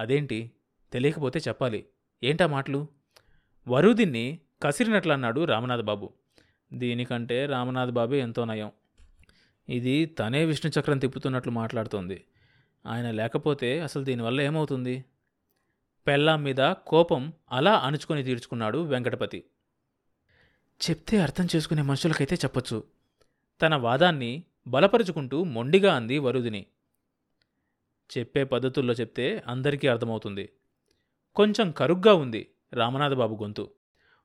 అదేంటి? తెలియకపోతే చెప్పాలి. ఏంటా మాటలు? వరుదిన్ని కసిరినట్లు అన్నాడు రామనాథ్ బాబు. దీనికంటే రామనాథ్ బాబు ఎంతో నయం. ఇది తనే విష్ణు చక్రం తిప్పుతున్నట్లు మాట్లాడుతోంది. ఆయన లేకపోతే అసలు దీనివల్ల ఏమవుతుంది? పెళ్ళాం మీద కోపం అలా అణుచుకొని తీర్చుకున్నాడు వెంకటపతి. చెప్తే అర్థం చేసుకునే మనుషులకైతే చెప్పొచ్చు. తన వాదాన్ని బలపరుచుకుంటూ మొండిగా అంది వరుదిని. చెప్పే పద్ధతుల్లో చెప్తే అందరికీ అర్థమవుతుంది. కొంచెం కరుగ్గా ఉంది రామనాథబాబు గొంతు.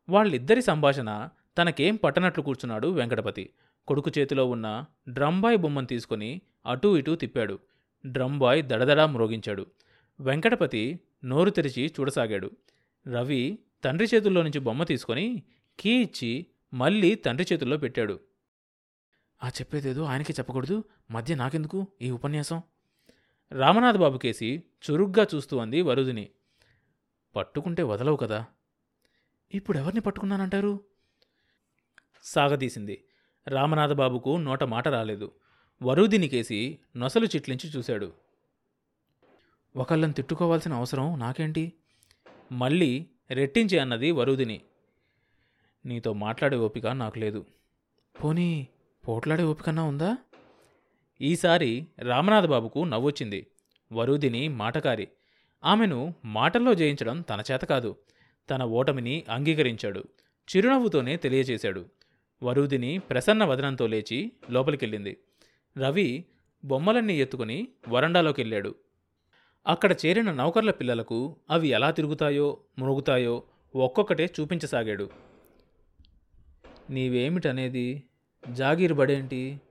వాళ్ళిద్దరి సంభాషణ తనకేం పట్టనట్లు కూర్చున్నాడు వెంకటపతి. కొడుకు చేతిలో ఉన్న డ్రంబాయ్ బొమ్మను తీసుకొని అటూ ఇటూ తిప్పాడు. డ్రంబాయ్ దడదడా మ్రోగించాడు. వెంకటపతి నోరు తెరిచి చూడసాగాడు. రవి తండ్రి చేతుల్లో నుంచి బొమ్మ తీసుకొని కీ ఇచ్చి మళ్ళీ తండ్రి చేతుల్లో పెట్టాడు. ఆ చెప్పేదేదో ఆయనకి చెప్పకూడదు. మధ్య నాకెందుకు ఈ ఉపన్యాసం? రామనాథ్ బాబు కేసి చురుగ్గా చూస్తూ అంది వరుదిని. పట్టుకుంటే వదలవు కదా. ఇప్పుడెవరిని పట్టుకున్నానంటారు? సాగదీసింది. రామనాథబాబుకు నోట మాట రాలేదు. వరుదిని కేసి నొసలు చిట్లించి చూశాడు. ఒకళ్ళని తిట్టుకోవాల్సిన అవసరం నాకేంటి? మళ్ళీ రెట్టించి అన్నది వరుదిని. నీతో మాట్లాడే ఓపిక నాకు లేదు. పోనీ పోట్లాడే ఓపికన్నా ఉందా? ఈసారి రామనాథబాబుకు నవ్వొచ్చింది. వరుదిని మాటకారి. ఆమెను మాటల్లో జయించడం తన చేత కాదు. తన ఓటమిని అంగీకరించాడు. చిరునవ్వుతోనే తెలియజేశాడు. వరుదిని ప్రసన్న వదనంతో లేచి లోపలికెళ్ళింది. రవి బొమ్మలన్నీ ఎత్తుకుని వరండాలోకి వెళ్ళాడు అక్కడ చేరిన నౌకర్ల పిల్లలకు అవి ఎలా తిరుగుతాయో మునుగుతాయో ఒక్కొక్కటే చూపించసాగాడు. నీవేమిటనేది? జాగీర్ బడేంటి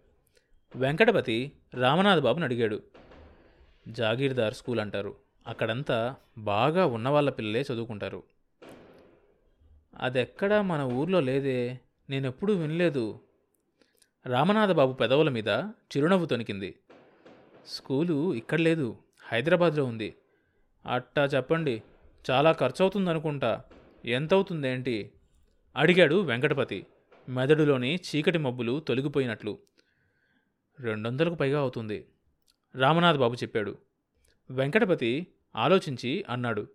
వెంకటపతి రామనాథబాబుని అడిగాడు. జాగీర్దార్ స్కూల్ అంటారు. అక్కడంతా బాగా ఉన్నవాళ్ళ పిల్లలే చదువుకుంటారు. అదెక్కడా మన ఊర్లో లేదే నేనెప్పుడూ వినలేదు. రామనాథబాబు పెదవుల మీద చిరునవ్వు తొనికింది. స్కూలు ఇక్కడ లేదు హైదరాబాద్లో ఉంది. అట్టా చెప్పండి చాలా ఖర్చు అవుతుందనుకుంటా ఎంతవుతుందేంటి? అడిగాడు వెంకటపతి మెదడులోని చీకటి మబ్బులు తొలగిపోయినట్లు. రెండొందలకు పైగా అవుతుంది. రామనాథ్ బాబు చెప్పాడు. వెంకటపతి ఆలోచించి అన్నాడు.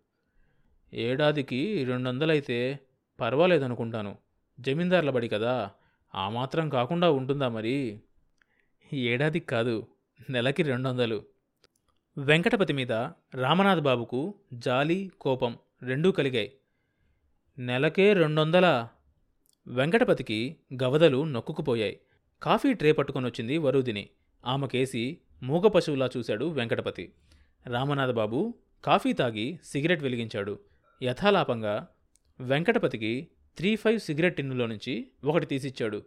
ఏడాదికి రెండొందలైతే పర్వాలేదనుకుంటాను. జమీందార్ల బడి కదా. ఆ మాత్రం కాకుండా ఉంటుందా మరి? ఏడాదికి కాదు నెలకి రెండొందలు. వెంకటపతి మీద రామనాథ్ బాబుకు జాలి కోపం రెండూ కలిగాయి. నెలకే రెండొందల. వెంకటపతికి గవదలు నొక్కుకుపోయాయి. కాఫీ ట్రే పట్టుకొనొచ్చింది వరుదిని. ఆమెకేసి మూగ పశువులా చూశాడు వెంకటపతి. రామనాథ బాబు కాఫీ తాగి సిగరెట్ వెలిగించాడు. యథాలాపంగా వెంకటపతికి త్రీ ఫైవ్ సిగరెట్ టిన్నులో నుంచి ఒకటి తీసిచ్చాడు.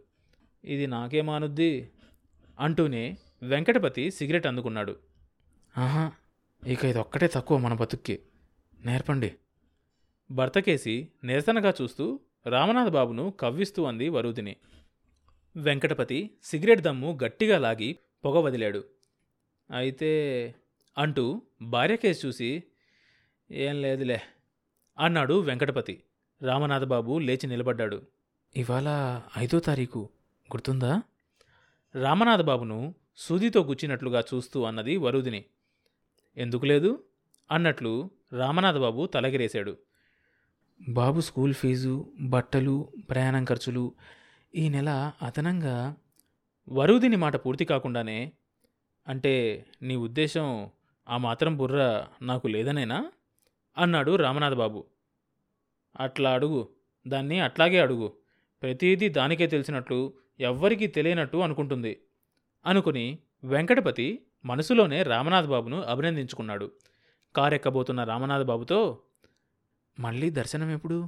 ఇది నాకేమానుద్ది? అంటూనే వెంకటపతి సిగరెట్ అందుకున్నాడు. ఆహా ఇక ఇది ఒక్కటే తక్కువ మన బతుక్కి. నేర్పండి. భర్తకేసి నిరసనగా చూస్తూ రామనాథబాబును కవ్విస్తూ అంది వరుదిని. వెంకటపతి సిగరెట్ దమ్ము గట్టిగా లాగి పొగ వదిలాడు. అయితే అంటూ భార్య కేసు చూసి ఏం లేదులే అన్నాడు వెంకటపతి. రామనాథబాబు లేచి నిలబడ్డాడు. ఇవాళ ఐదో తారీఖు గుర్తుందా? రామనాథబాబును సూదితో గుచ్చినట్లుగా చూస్తూ అన్నది వరుదిని. ఎందుకు లేదు? అన్నట్లు రామనాథబాబు తలగిరేశాడు. బాబు స్కూల్ ఫీజు బట్టలు ప్రయాణం ఖర్చులు ఈ నెల అదనంగా వరుదిని మాట పూర్తి కాకుండానే అంటే నీ ఉద్దేశం ఆ మాత్రం బుర్ర నాకు లేదనేనా? అన్నాడు రామనాథబాబు. అట్లా అడుగు దాన్ని అట్లాగే అడుగు. ప్రతిదీ దానికే తెలిసినట్లు ఎవ్వరికీ తెలియనట్టు అనుకుంటుంది. అనుకుని వెంకటపతి మనసులోనే రామనాథ్ బాబును అభినందించుకున్నాడు. కారెక్కబోతున్న రామనాథ్ బాబుతో మళ్ళీ దర్శనం ఎప్పుడు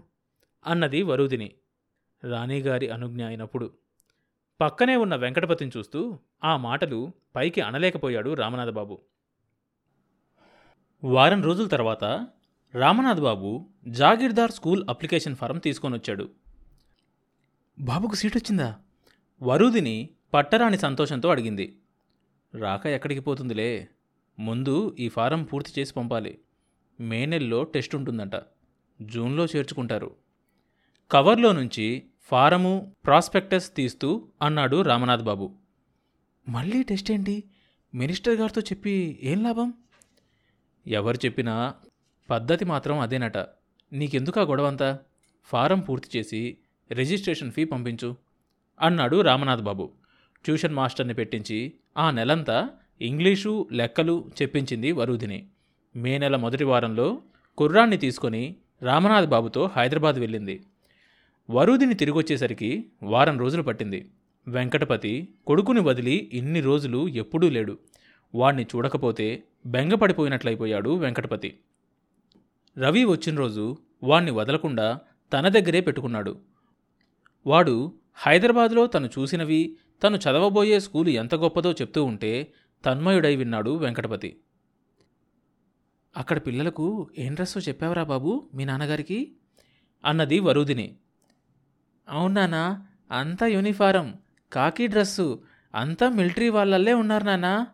అన్నది వరుదిని. రాణిగారి అనుజ్ఞ అయినప్పుడు పక్కనే ఉన్న వెంకటపతిని చూస్తూ ఆ మాటలు పైకి అనలేకపోయాడు రామనాథబాబు. వారం రోజుల తర్వాత రామనాథ్ బాబు జాగీర్దార్ స్కూల్ అప్లికేషన్ ఫారం తీసుకొనొచ్చాడు. బాబుకు సీట్ వచ్చిందా వరుదిని పట్టరాని సంతోషంతో అడిగింది. రాక ఎక్కడికి పోతుందిలే? ముందు ఈ ఫారం పూర్తి చేసి పంపాలి. మే నెలలో టెస్ట్ ఉంటుందంట. జూన్లో చేర్చుకుంటారు. కవర్లో నుంచి ఫారము ప్రాస్పెక్టస్ తీస్తూ అన్నాడు రామనాథ్ బాబు మళ్ళీ టెస్ట్ ఏంటి? మినిస్టర్ గారితో చెప్పి ఏం లాభం? ఎవరు చెప్పినా పద్ధతి మాత్రం అదేనట. నీకెందుకా గొడవంతా? ఫారం పూర్తి చేసి రిజిస్ట్రేషన్ ఫీ పంపించు అన్నాడు రామనాథ్ బాబు ట్యూషన్ మాస్టర్ని పెట్టించి ఆ నెలంతా ఇంగ్లీషు లెక్కలు చెప్పించింది వరుధిని. మే నెల మొదటి వారంలో కుర్రాన్ని తీసుకొని రామనాథ్ బాబుతో హైదరాబాద్ వెళ్ళింది. వరుదిని తిరిగొచ్చేసరికి వారం రోజులు పట్టింది. వెంకటపతి కొడుకుని వదిలి ఇన్ని రోజులు ఎప్పుడూ లేడు. వాణ్ణి చూడకపోతే బెంగపడిపోయినట్లయిపోయాడు వెంకటపతి. రవి వచ్చిన రోజు వాణ్ణి వదలకుండా తన దగ్గరే పెట్టుకున్నాడు. వాడు హైదరాబాద్లో తను చూసినవి తను చదవబోయే స్కూలు ఎంత గొప్పదో చెప్తూ ఉంటే తన్మయుడై విన్నాడు వెంకటపతి. అక్కడ పిల్లలకు ఏం డ్రెస్సో చెప్పావరా బాబు మీ నాన్నగారికి? అన్నది వరుదిని. అవునానా? అంతా యూనిఫారం. కాకి డ్రెస్సు. అంతా మిలిటరీ వాళ్ళల్లే ఉన్నారు నాన్నా.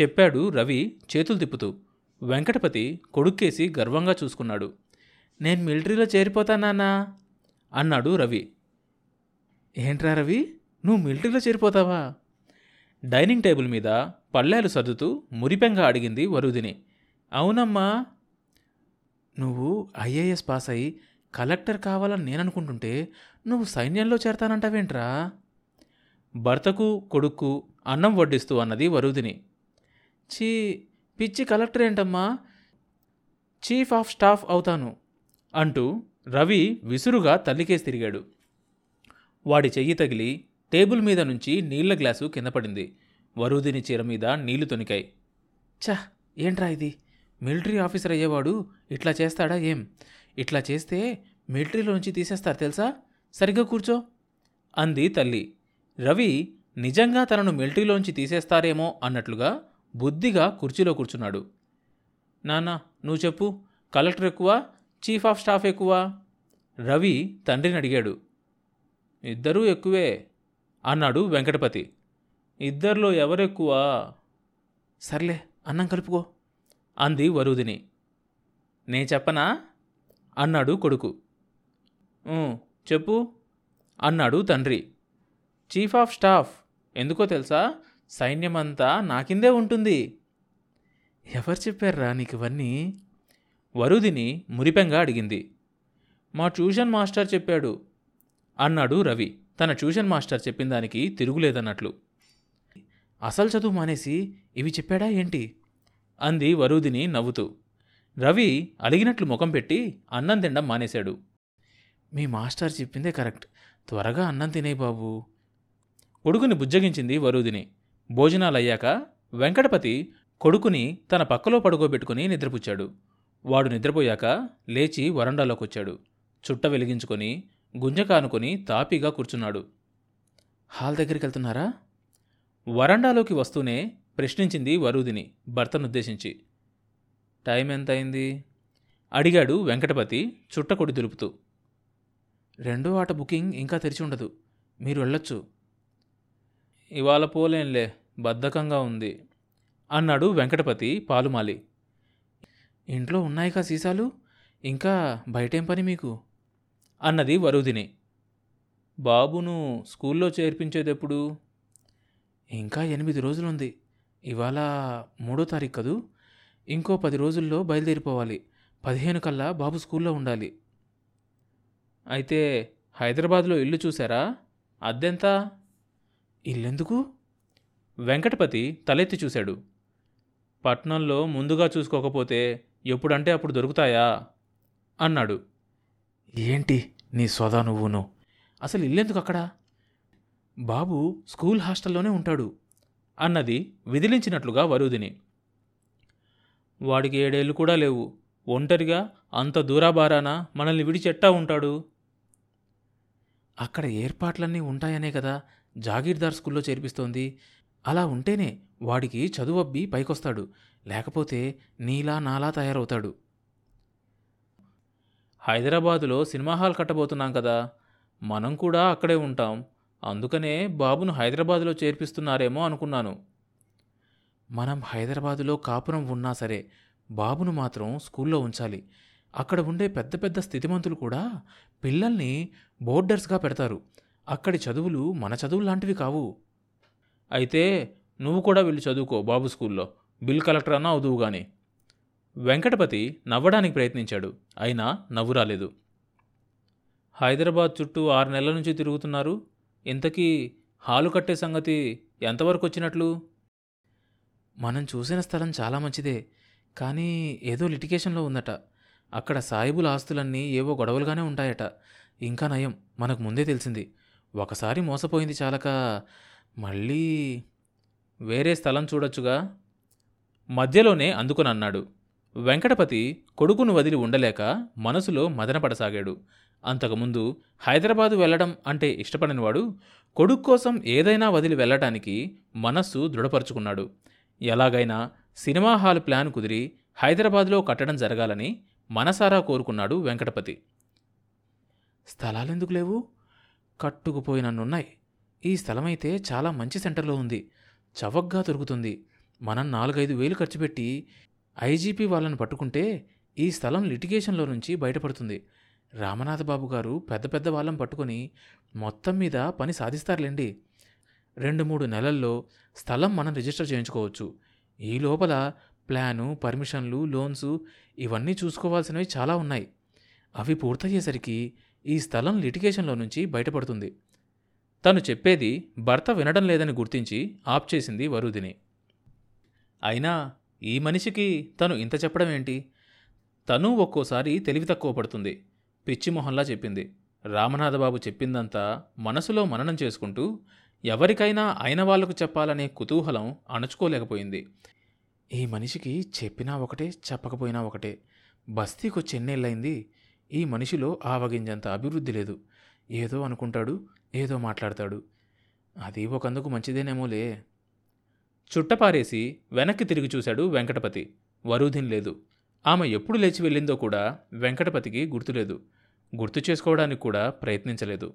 చెప్పాడు రవి చేతులు తిప్పుతూ. వెంకటపతి కొడుక్కేసి గర్వంగా చూసుకున్నాడు. నేను మిలిటరీలో చేరిపోతానానా అన్నాడు రవి. ఏంట్రా రవి? నువ్వు మిలిటరీలో చేరిపోతావా? డైనింగ్ టేబుల్ మీద పళ్ళాలు సర్దుతూ మురిపెంగా అడిగింది వరుదిని. అవునమ్మా. నువ్వు ఐఏఎస్ పాస్ అయి కలెక్టర్ కావాలని నేను అనుకుంటుంటే నువ్వు సైన్యంలో చేరతానంటావేంట్రా? భర్తకు కొడుక్కు అన్నం వడ్డిస్తూ అన్నది వరుదిని. చీ పిచ్చి కలెక్టర్ ఏంటమ్మా? చీఫ్ ఆఫ్ స్టాఫ్ అవుతాను అంటూ రవి విసురుగా తల్లికేసి తిరిగాడు. వాడి చెయ్యి తగిలి టేబుల్ మీద నుంచి నీళ్ళ గ్లాసు కింద పడింది. వరుదిని చీర మీద నీళ్ళు తొనికాయి. చ ఏంట్రా ఇది? మిలిటరీ ఆఫీసర్ అయ్యేవాడు ఇట్లా చేస్తాడా ఏం? ఇట్లా చేస్తే మిలిటరీలో నుంచి తీసేస్తారు తెలుసా? సరిగ్గా కూర్చో. అంది తల్లి. రవి నిజంగా తనను మిలిటరీలోంచి తీసేస్తారేమో అన్నట్లుగా బుద్ధిగా కుర్చీలో కూర్చున్నాడు. నాన్న నువ్వు చెప్పు. కలెక్టర్ ఎక్కువ చీఫ్ ఆఫ్ స్టాఫ్ ఎక్కువ? రవి తండ్రిని అడిగాడు. ఇద్దరూ ఎక్కువే అన్నాడు వెంకటపతి. ఇద్దరిలో ఎవరెక్కువ? సర్లే అన్నం కలుపుకో అంది వరుదిని. నే చెప్పనా? అన్నాడు కొడుకు. చెప్పు అన్నాడు తండ్రి. చీఫ్ ఆఫ్ స్టాఫ్ ఎందుకో తెలుసా? సైన్యమంతా నా కిందే ఉంటుంది. ఎవరు చెప్పారా నీకు ఇవన్నీ? వరుదిని మురిపెంగా అడిగింది. మా ట్యూషన్ మాస్టర్ చెప్పాడు అన్నాడు రవి. తన ట్యూషన్ మాస్టర్ చెప్పిన దానికి తిరుగులేదన్నట్లు. అసలు చదువు మానేసి ఇవి చెప్పాడా ఏంటి? అంది వరుదిని నవ్వుతూ. రవి అలిగినట్లు ముఖం పెట్టి అన్నం తినడం మానేశాడు. మీ మాస్టర్ చెప్పిందే కరెక్ట్. త్వరగా అన్నం తినే బాబు. కొడుకుని బుజ్జగించింది వరుదిని. భోజనాలయ్యాక వెంకటపతి కొడుకుని తన పక్కలో పడుకోబెట్టుకుని నిద్రపుచ్చాడు. వాడు నిద్రపోయాక లేచి వరండాలోకొచ్చాడు చుట్ట వెలిగించుకొని గుంజ కానుకొని తాపీగా కూర్చున్నాడు. హాల్ దగ్గరికి వెళ్తున్నారా వరండాలోకి వస్తూనే ప్రశ్నించింది వరుదిని భర్తనుద్దేశించి. టైం ఎంత అయింది అడిగాడు వెంకటపతి చుట్టకొడి దులుపుతూ. రెండో ఆట బుకింగ్ ఇంకా తెరిచి ఉండదు. మీరు వెళ్ళొచ్చు. ఇవాళ పోలేంలే బద్ధకంగా ఉంది అన్నాడు వెంకటపతి పాలుమాలి. ఇంట్లో ఉన్నాయిగా సీసాలు? ఇంకా బయటేం పని మీకు? అన్నది వరుదిని బాబును స్కూల్లో చేర్పించేదెప్పుడు? ఇంకా ఎనిమిది రోజులుంది. ఇవాళ మూడో తారీఖు కదూ? ఇంకో పది రోజుల్లో బయలుదేరిపోవాలి. పదిహేను కల్లా బాబు స్కూల్లో ఉండాలి. అయితే హైదరాబాద్లో ఇల్లు చూసారా అద్దెంత? ఇల్లెందుకు? వెంకటపతి తలెత్తి చూశాడు. పట్నంలో ముందుగా చూసుకోకపోతే ఎప్పుడంటే అప్పుడు దొరుకుతాయా? అన్నాడు. ఏంటి నీ సోదా నువ్వును? అసలు ఇల్లెందుకు అక్కడ? బాబు స్కూల్ హాస్టల్లోనే ఉంటాడు అన్నది విదిలించినట్లుగా వరుదిని. వాడికి ఏడేళ్ళు కూడా లేవు. ఒంటరిగా అంత దూరాబారాన మనల్ని విడిచెట్టా ఉంటాడు? అక్కడ ఏర్పాట్లన్నీ ఉంటాయనే కదా జాగీర్దార్ స్కూల్లో చేర్పిస్తోంది. అలా ఉంటేనే వాడికి చదువు అబ్బి పైకొస్తాడు. లేకపోతే నీలా నాలా తయారవుతాడు. హైదరాబాదులో సినిమా హాల్ కట్టబోతున్నాం కదా. మనం కూడా అక్కడే ఉంటాం. అందుకనే బాబును హైదరాబాదులో చేర్పిస్తున్నారేమో అనుకున్నాను. మనం హైదరాబాదులో కాపురం ఉన్నా సరే బాబును మాత్రం స్కూల్లో ఉంచాలి. అక్కడ ఉండే పెద్ద పెద్ద స్థితిమంతులు కూడా పిల్లల్ని బోర్డర్స్గా పెడతారు. అక్కడి చదువులు మన చదువులు లాంటివి కావు. అయితే నువ్వు కూడా వెళ్ళి చదువుకో బాబు స్కూల్లో. బిల్ కలెక్టర్ అన్నా అవుదువు గాని. వెంకటపతి నవ్వడానికి ప్రయత్నించాడు. అయినా నవ్వు రాలేదు హైదరాబాద్ చుట్టూ ఆరు నెలల నుంచి తిరుగుతున్నారు. ఇంతకీ హాలు కట్టే సంగతి ఎంతవరకు వచ్చినట్లు? మనం చూసిన స్థలం చాలా మంచిదే. కానీ ఏదో లిటికేషన్లో ఉందట. అక్కడ సాయిబుల ఆస్తులన్నీ ఏవో గొడవలుగానే ఉంటాయట. ఇంకా నయం. మనకు ముందే తెలిసింది. ఒకసారి మోసపోయింది చాలక. మళ్ళీ వేరే స్థలం చూడొచ్చుగా? మధ్యలోనే అందుకుని అన్నాడు. వెంకటపతి కొడుకును వదిలి ఉండలేక మనసులో మదనపడసాగాడు. అంతకుముందు హైదరాబాదు వెళ్ళడం అంటే ఇష్టపడనివాడు కొడుకు కోసం ఏదైనా వదిలి వెళ్ళటానికి మనస్సు దృఢపరుచుకున్నాడు. ఎలాగైనా సినిమా హాల్ ప్లాన్ కుదిరి హైదరాబాద్లో కట్టడం జరగాలని మనసారా కోరుకున్నాడు వెంకటపతి. స్థలాలెందుకు లేవు? కట్టుకుపోయినన్నున్నాయి ఈ స్థలమైతే చాలా మంచి సెంటర్లో ఉంది. చవగ్గా దొరుకుతుంది. మనం నాలుగైదు వేలు ఖర్చు పెట్టి ఐజీపీ వాళ్ళని పట్టుకుంటే ఈ స్థలం లిటిగేషన్లో నుంచి బయటపడుతుంది. రామనాథబాబు గారు పెద్ద పెద్ద వాళ్ళని పట్టుకొని మొత్తం మీద పని సాధిస్తారులేండి. రెండు మూడు నెలల్లో స్థలం మనం రిజిస్టర్ చేయించుకోవచ్చు. ఈ లోపల ప్లాను పర్మిషన్లు లోన్స్ ఇవన్నీ చూసుకోవాల్సినవి చాలా ఉన్నాయి. అవి పూర్తయ్యేసరికి ఈ స్థలం లిటిగేషన్లో నుంచి బయటపడుతుంది. తను చెప్పేది భర్త వినడం లేదని గుర్తించి ఆప్ చేసింది వరుదిని. అయినా ఈ మనిషికి తను ఇంత చెప్పడం ఏంటి? తను ఒక్కోసారి తెలివి తక్కువ పడుతుంది. పిచ్చిమొహంలా చెప్పింది. రామనాథబాబు చెప్పిందంతా మనసులో మననం చేసుకుంటూ ఎవరికైనా అయిన వాళ్ళకు చెప్పాలనే కుతూహలం అణుచుకోలేకపోయింది. ఈ మనిషికి చెప్పినా ఒకటే చెప్పకపోయినా ఒకటే. బస్తీకొచ్చి ఎన్నేళ్ళైంది ఈ మనిషిలో ఆవగింజంత అభివృద్ధి లేదు. ఏదో అనుకుంటాడు ఏదో మాట్లాడతాడు. అది ఒకందుకు మంచిదేనేమోలే. చుట్టపారేసి వెనక్కి తిరిగి చూశాడు వెంకటపతి. వరూధిన్ లేదు. ఆమె ఎప్పుడు లేచి వెళ్ళిందో కూడా వెంకటపతికి గుర్తులేదు. గుర్తు చేసుకోవడానికి కూడా ప్రయత్నించలేదు.